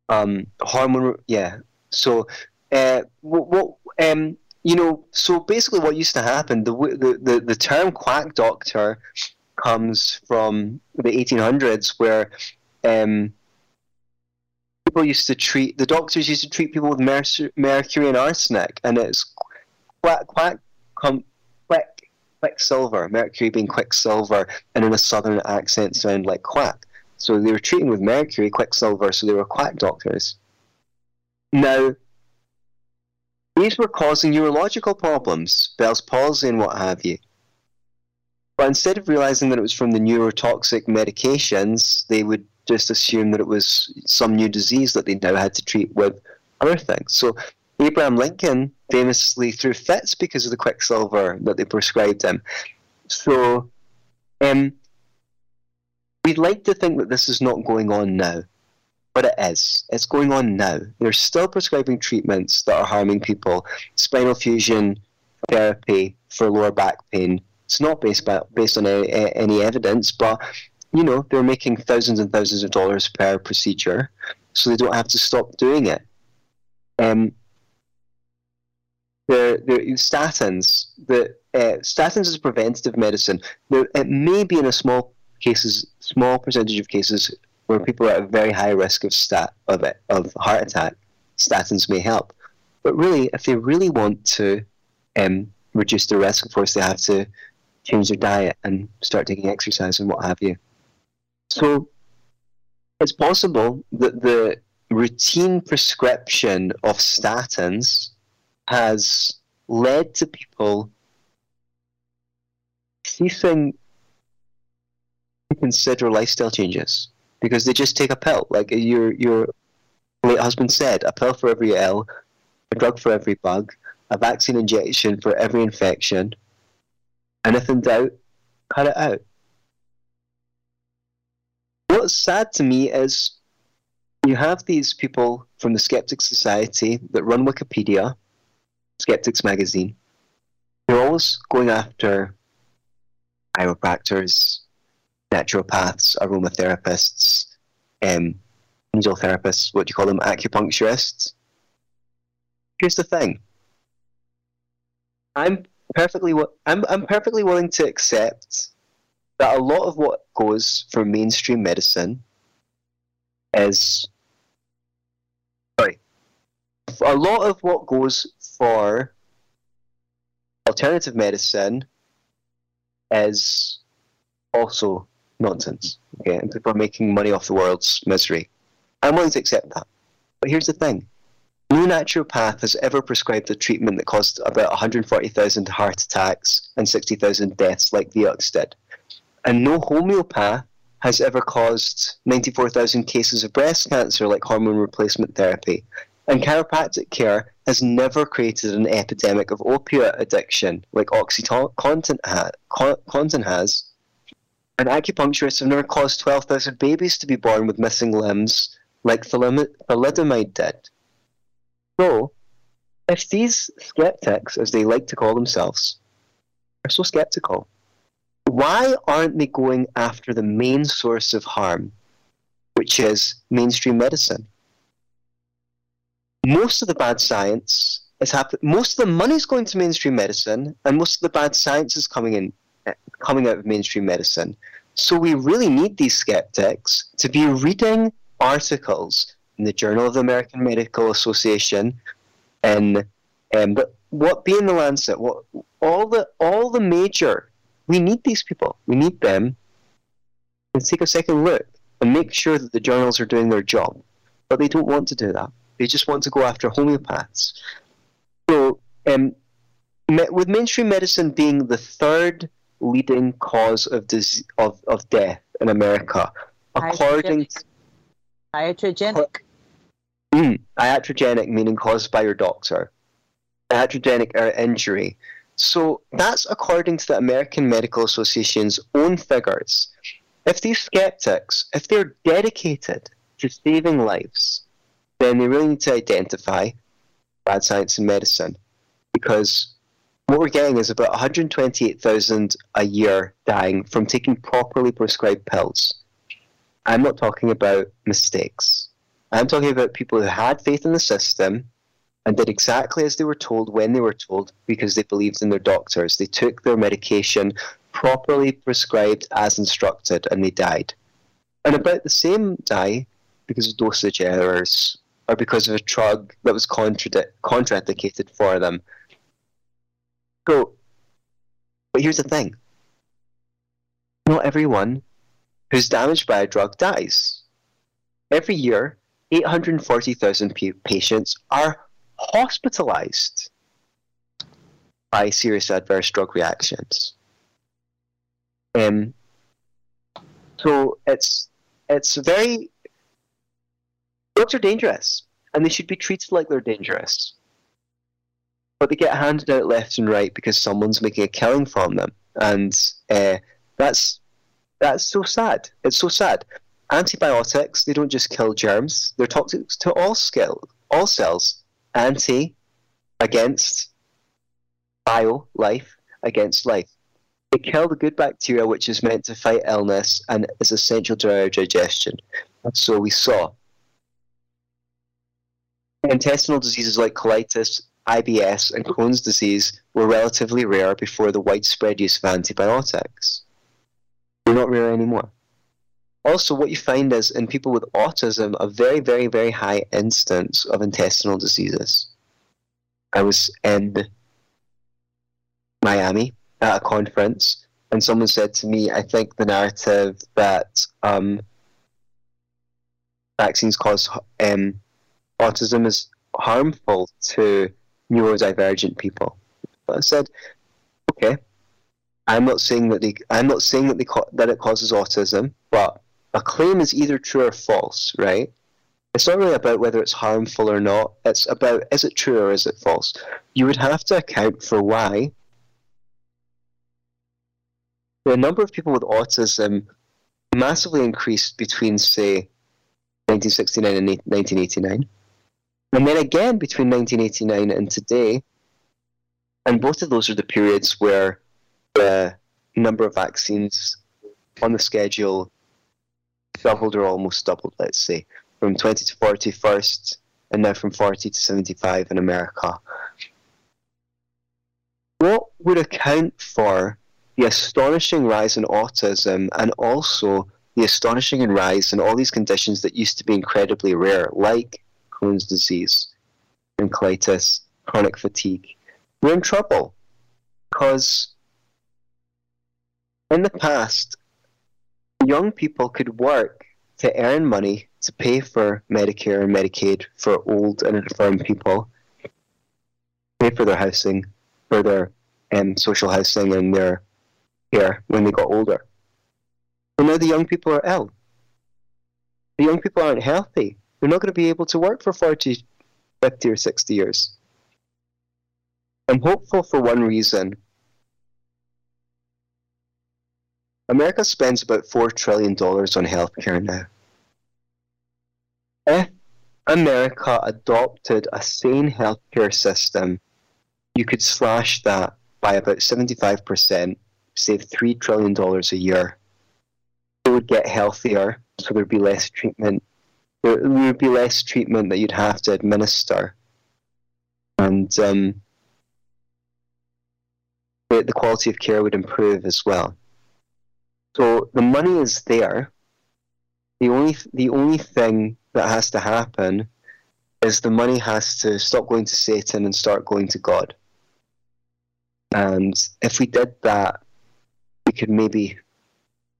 um, hormone, yeah. So, uh, what, what um, you know, so basically, what used to happen, the the the, the term quack doctor comes from the 1800s, where um, people used to treat the doctors used to treat people with mer- mercury and arsenic, and it's quack quack come quick quicksilver, mercury being quicksilver, and in a southern accent sound like quack. So they were treating with mercury, quicksilver, so they were quack doctors. Now, these were causing neurological problems, Bell's palsy and what have you. But instead of realizing that it was from the neurotoxic medications, they would just assume that it was some new disease that they now had to treat with other things. So Abraham Lincoln famously threw fits because of the quicksilver that they prescribed him. So um, we'd like to think that this is not going on now, but it is. It's going on now. They're still prescribing treatments that are harming people. Spinal fusion therapy for lower back pain. It's not based by, based on any, any evidence, but you know they're making thousands and thousands of dollars per procedure, so they don't have to stop doing it. Um, the the statins, the uh, statins is preventative medicine. It may be in a small cases, small percentage of cases where people are at a very high risk of stat of it, of heart attack. Statins may help, but really, if they really want to um, reduce the risk, of course, they have to change their diet and start taking exercise and what have you. So, it's possible that the routine prescription of statins has led to people ceasing consider lifestyle changes because they just take a pill. Like your your late husband said, a pill for every L, a drug for every bug, a vaccine injection for every infection. And if in doubt, cut it out. What's sad to me is you have these people from the Skeptic Society that run Wikipedia Skeptics magazine. They're always going after chiropractors, naturopaths, aromatherapists, um, angel therapists, what do you call them, acupuncturists. Here's the thing. I'm perfectly I'm I'm perfectly willing to accept that a lot of what goes for mainstream medicine is sorry. A lot of what goes for alternative medicine is also nonsense. Okay, and people are making money off the world's misery. I'm willing to accept that. But here's the thing. No naturopath has ever prescribed a treatment that caused about 140,000 heart attacks and 60,000 deaths like Vioxx did. And no homeopath has ever caused 94,000 cases of breast cancer like hormone replacement therapy. And chiropractic care has never created an epidemic of opiate addiction like OxyContin has. And acupuncturists have never caused 12,000 babies to be born with missing limbs like thalidomide did. So, if these skeptics, as they like to call themselves, are so skeptical, why aren't they going after the main source of harm, which is mainstream medicine? most of the bad science is happening. Most of the money is going to mainstream medicine, and most of the bad science is coming in, coming out of mainstream medicine. So we really need these skeptics to be reading articles in the Journal of the American Medical Association, and um, but what be in the Lancet, what all the all the major. We need these people. We need them. And take a second look and make sure that the journals are doing their job, but they don't want to do that. They just want to go after homeopaths. So, um, with mainstream medicine being the third leading cause of disease, of, of death in America, according to iatrogenic. Mm, iatrogenic meaning caused by your doctor. Iatrogenic or injury. So that's according to the American Medical Association's own figures. If these skeptics, if they're dedicated to saving lives, then they really need to identify bad science in medicine because what we're getting is about 128,000 a year dying from taking properly prescribed pills. I'm not talking about mistakes. I'm talking about people who had faith in the system and did exactly as they were told when they were told because they believed in their doctors. They took their medication properly prescribed as instructed and they died. And about the same die because of dosage errors or because of a drug that was contraindicated for them. So, but here's the thing not everyone who's damaged by a drug dies. Every year, 840,000 patients are hospitalized by serious adverse drug reactions. Um, so it's it's very drugs are dangerous and they should be treated like they're dangerous. But they get handed out left and right because someone's making a killing from them, and uh, that's that's so sad. It's so sad. Antibiotics they don't just kill germs; they're toxic to all skill, all cells. Anti against bio life against life. They kill the good bacteria which is meant to fight illness and is essential to our digestion. So we saw intestinal diseases like colitis, IBS, and Crohn's disease were relatively rare before the widespread use of antibiotics. They're not rare anymore. Also, what you find is in people with autism, a very, very, very high instance of intestinal diseases. I was in Miami at a conference, and someone said to me, I think the narrative that um, vaccines cause um, autism is harmful to neurodivergent people. But I said, okay, I'm not saying that they, I'm not saying that they that it causes autism, but a claim is either true or false, right? It's not really about whether it's harmful or not. It's about is it true or is it false. You would have to account for why the number of people with autism massively increased between, say, 1969 and 1989. And then again between 1989 and today, and both of those are the periods where the number of vaccines on the schedule doubled or almost doubled, let's say, from 20 to 40 first, and now from 40 to 75 in America. What would account for the astonishing rise in autism and also the astonishing rise in all these conditions that used to be incredibly rare, like Crohn's disease, colitis, chronic fatigue, we're in trouble because in the past, young people could work to earn money to pay for Medicare and Medicaid for old and infirm people, pay for their housing, for their um, social housing and their care when they got older. But now the young people are ill. The young people aren't healthy. They're not going to be able to work for 40, 50, or 60 years. I'm hopeful for one reason. America spends about $4 trillion on healthcare now. If America adopted a sane healthcare system, you could slash that by about 75%, save $3 trillion a year. It would get healthier, so there'd be less treatment there, would be less treatment that you'd have to administer, and um, the, the quality of care would improve as well. So the money is there. The only the only thing that has to happen is the money has to stop going to Satan and start going to God. And if we did that, we could maybe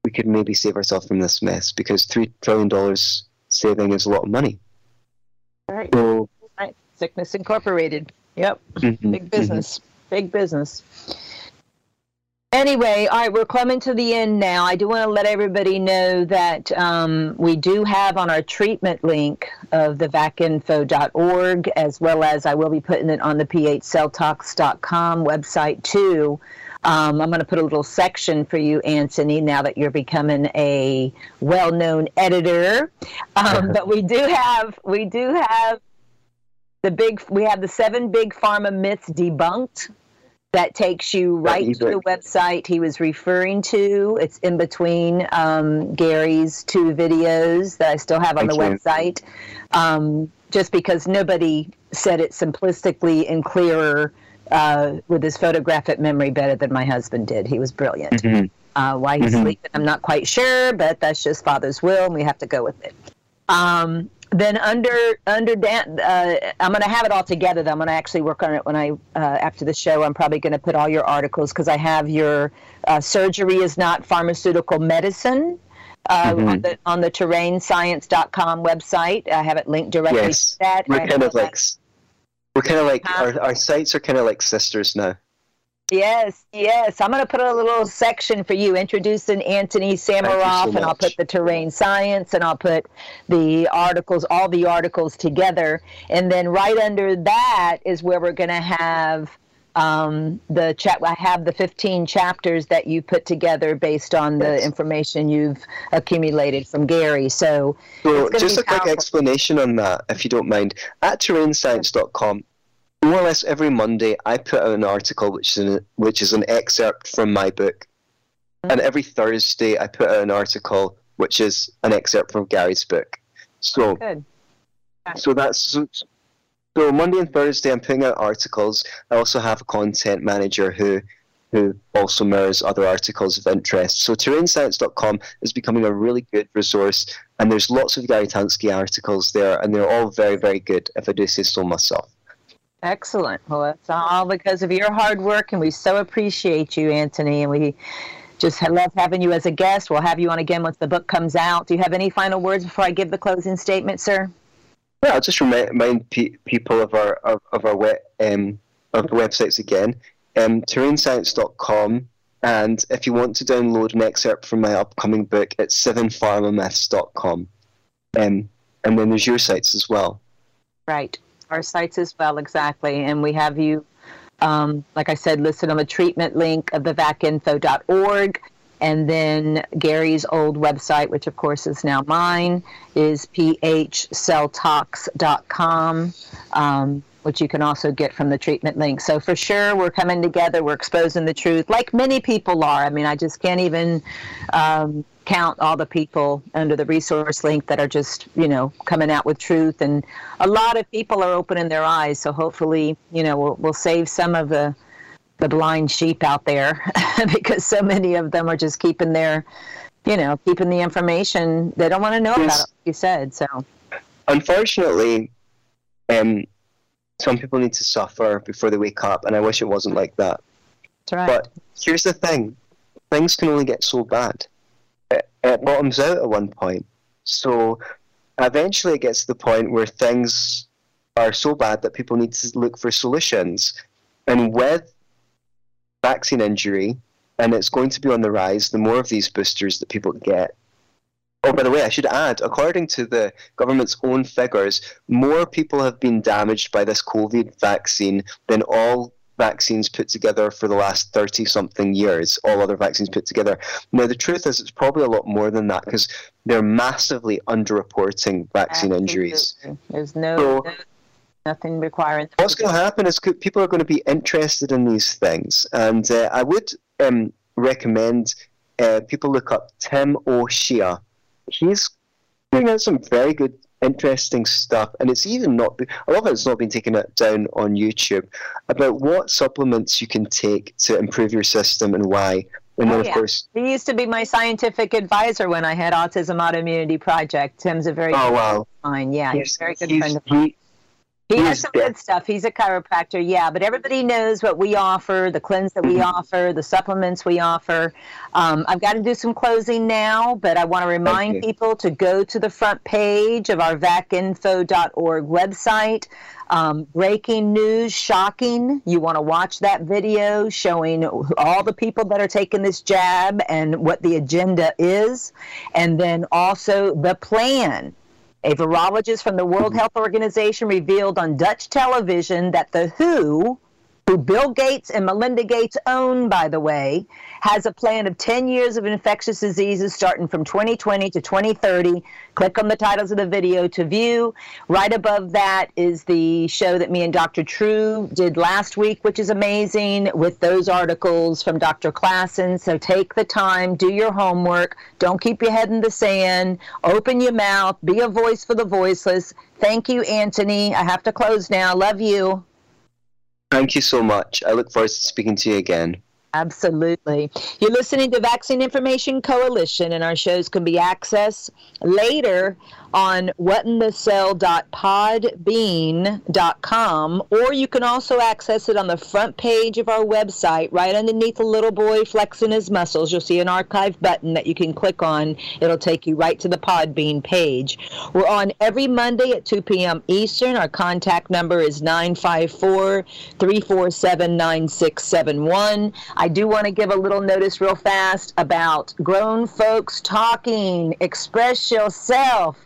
we could maybe save ourselves from this mess because three trillion dollars saving is a lot of money. All right. So, right. Sickness Incorporated. Yep. Mm-hmm, Big business. Mm-hmm. Big business. Anyway, all right, we're coming to the end now. I do want to let everybody know that um, we do have on our treatment link of the vacinfo.org, as well as I will be putting it on the ph website too Um, I'm going to put a little section for you, Anthony, now that you're becoming a well-known editor. Um, but we do have we do have the big we have the seven big pharma myths debunked that takes you right to the website he was referring to. It's in between um, Gary's two videos that I still have on the website. Um, just because nobody said it simplistically and clearer uh, with his photographic memory better than my husband did. He was brilliant. Mm-hmm. Uh, why he's mm-hmm. sleeping, I'm not quite sure, but that's just Father's will, and we have to go with it. Um, then under under Dan, uh, I'm going to have it all together. Though I'm going to actually work on it when I uh, after the show. I'm probably going to put all your articles because I have your uh, surgery is not pharmaceutical medicine. Uh, mm-hmm. on the on the terrainscience.com website, I have it linked directly yes. to that. We're kind of like we're kind of like our, our sites are kind of like sisters now. Yes, yes. I'm going to put a little section for you introducing Anthony Sammeroff, so and I'll put the terrain science, and I'll put the articles, all the articles together, and then right under that is where we're going to have um, the chat. I have the 15 chapters that you put together based on the yes. information you've accumulated from Gary. So, so just a powerful. quick explanation on that, if you don't mind. At terrainscience.com, more or less every Monday, I put out an article which is an, which is an excerpt from my book, mm-hmm. and every Thursday I put out an article which is an excerpt from Gary's book. So, Good. so that's so, so Monday and Thursday I'm putting out articles. I also have a content manager who who also mirrors other articles of interest. So terrainscience.com is becoming a really good resource, and there's lots of Gary Tunsky articles there, and they're all very, very good, if I do say so myself. Excellent. Well, it's all because of your hard work, and we so appreciate you, Anthony. And we just love having you as a guest. We'll have you on again once the book comes out. Do you have any final words before I give the closing statement, sir? Yeah, I'll just remind pe- people of our of, of our web, um, of the websites again. Um, terrainscience.com and if you want to download an excerpt from my upcoming book, it's sevenpharmamyths.com. Um, and then there's your sites as well. Right our sites as well, exactly. And we have you, um, like I said, listed on the treatment link of the vacinfo.org. And then Gary's old website, which of course is now mine, is phcelltalks.com. Um, which you can also get from the treatment link. So for sure, we're coming together. We're exposing the truth, like many people are. I mean, I just can't even um, count all the people under the resource link that are just you know coming out with truth and a lot of people are opening their eyes so hopefully you know we'll, we'll save some of the the blind sheep out there because so many of them are just keeping their you know keeping the information they don't want to know yes. about it like you said so unfortunately um some people need to suffer before they wake up and i wish it wasn't like that That's right. but here's the thing things can only get so bad it, it bottoms out at one point. So eventually it gets to the point where things are so bad that people need to look for solutions. And with vaccine injury, and it's going to be on the rise, the more of these boosters that people get. Oh, by the way, I should add, according to the government's own figures, more people have been damaged by this COVID vaccine than all vaccines put together for the last 30 something years, all other vaccines put together. Now, the truth is, it's probably a lot more than that because they're massively underreporting vaccine Absolutely. injuries. There's no, so, no nothing requiring. What's going to happen is people are going to be interested in these things, and uh, I would um, recommend uh, people look up Tim O'Shea. He's doing out some very good interesting stuff, and it's even not. A lot of it's not been taken down on YouTube about what supplements you can take to improve your system and why. And then, oh, yeah. of course, he used to be my scientific advisor when I had Autism Autoimmunity Project. Tim's a very oh, good wow. friend Yeah, he's, he's a very good friend of mine. He, has some good stuff. He's a chiropractor, yeah. But everybody knows what we offer, the cleanse that we mm-hmm. offer, the supplements we offer. Um, I've got to do some closing now, but I want to remind people to go to the front page of our vacinfo.org website. Um, breaking news, shocking. You want to watch that video showing all the people that are taking this jab and what the agenda is, and then also the plan a virologist from the World mm-hmm. Health Organization revealed on Dutch television that the WHO, who Bill Gates and Melinda Gates own, by the way, has a plan of 10 years of infectious diseases starting from 2020 to 2030. Click on the titles of the video to view. Right above that is the show that me and Dr. True did last week, which is amazing, with those articles from Dr. Klassen. So take the time, do your homework, don't keep your head in the sand, open your mouth, be a voice for the voiceless. Thank you, Anthony. I have to close now. Love you. Thank you so much. I look forward to speaking to you again. Absolutely. You're listening to Vaccine Information Coalition, and our shows can be accessed later on whatinthecell.podbean.com, or you can also access it on the front page of our website, right underneath the little boy flexing his muscles. You'll see an archive button that you can click on. It'll take you right to the Podbean page. We're on every Monday at 2 p.m. Eastern. Our contact number is 954 347 9671. I do want to give a little notice real fast about grown folks talking. Express yourself.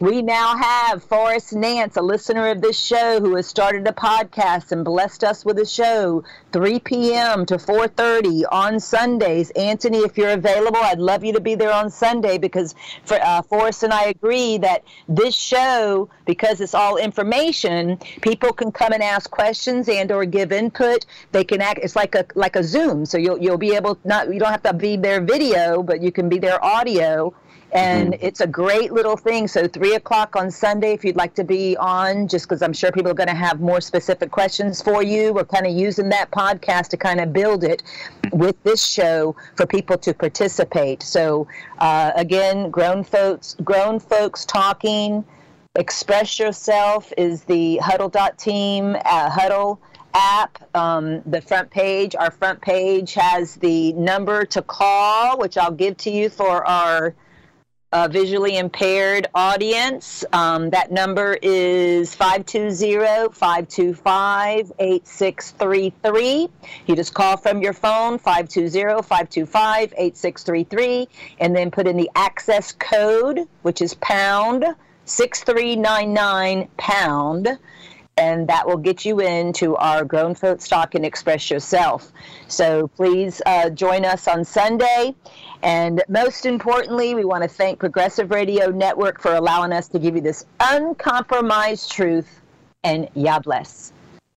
We now have Forrest Nance, a listener of this show, who has started a podcast and blessed us with a show, 3 p.m. to 4:30 on Sundays. Anthony, if you're available, I'd love you to be there on Sunday because for, uh, Forrest and I agree that this show, because it's all information, people can come and ask questions and or give input. They can act. It's like a like a Zoom, so you'll you'll be able not you don't have to be there video, but you can be there audio and mm-hmm. it's a great little thing. So three o'clock on Sunday, if you'd like to be on, just because I'm sure people are going to have more specific questions for you. We're kind of using that podcast to kind of build it with this show for people to participate. So uh, again, grown folks, grown folks talking. Express yourself is the Huddle dot team uh, Huddle app. Um, the front page, our front page has the number to call, which I'll give to you for our a visually impaired audience. Um, that number is 520-525-8633. You just call from your phone, 520-525-8633, and then put in the access code, which is pound 6399 pound and that will get you into our Grown Folks Talk and Express Yourself. So please uh, join us on Sunday. And most importantly, we want to thank Progressive Radio Network for allowing us to give you this uncompromised truth. And Yah bless.